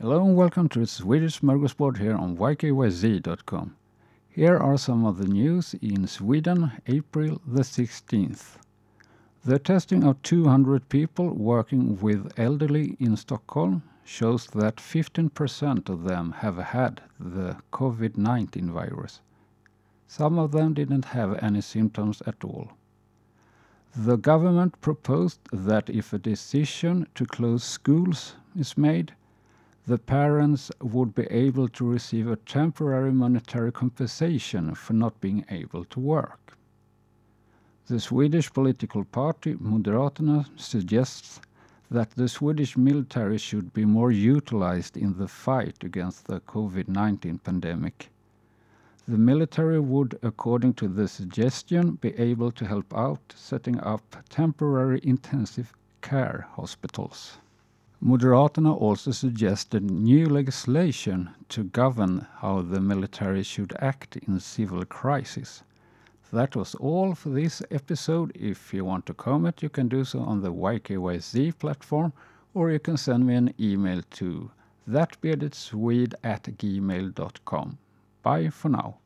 Hello and welcome to Swedish Smorgasbord here on ykyz.com. Here are some of the news in Sweden, April the 16th. The testing of 200 people working with elderly in Stockholm shows that 15% of them have had the COVID 19 virus. Some of them didn't have any symptoms at all. The government proposed that if a decision to close schools is made, the parents would be able to receive a temporary monetary compensation for not being able to work. The Swedish political party Moderaterna suggests that the Swedish military should be more utilized in the fight against the COVID 19 pandemic. The military would, according to the suggestion, be able to help out setting up temporary intensive care hospitals. Moderaterna also suggested new legislation to govern how the military should act in civil crisis. That was all for this episode. If you want to comment, you can do so on the YKYZ platform, or you can send me an email to thatbeardedswede at gmail.com. Bye for now.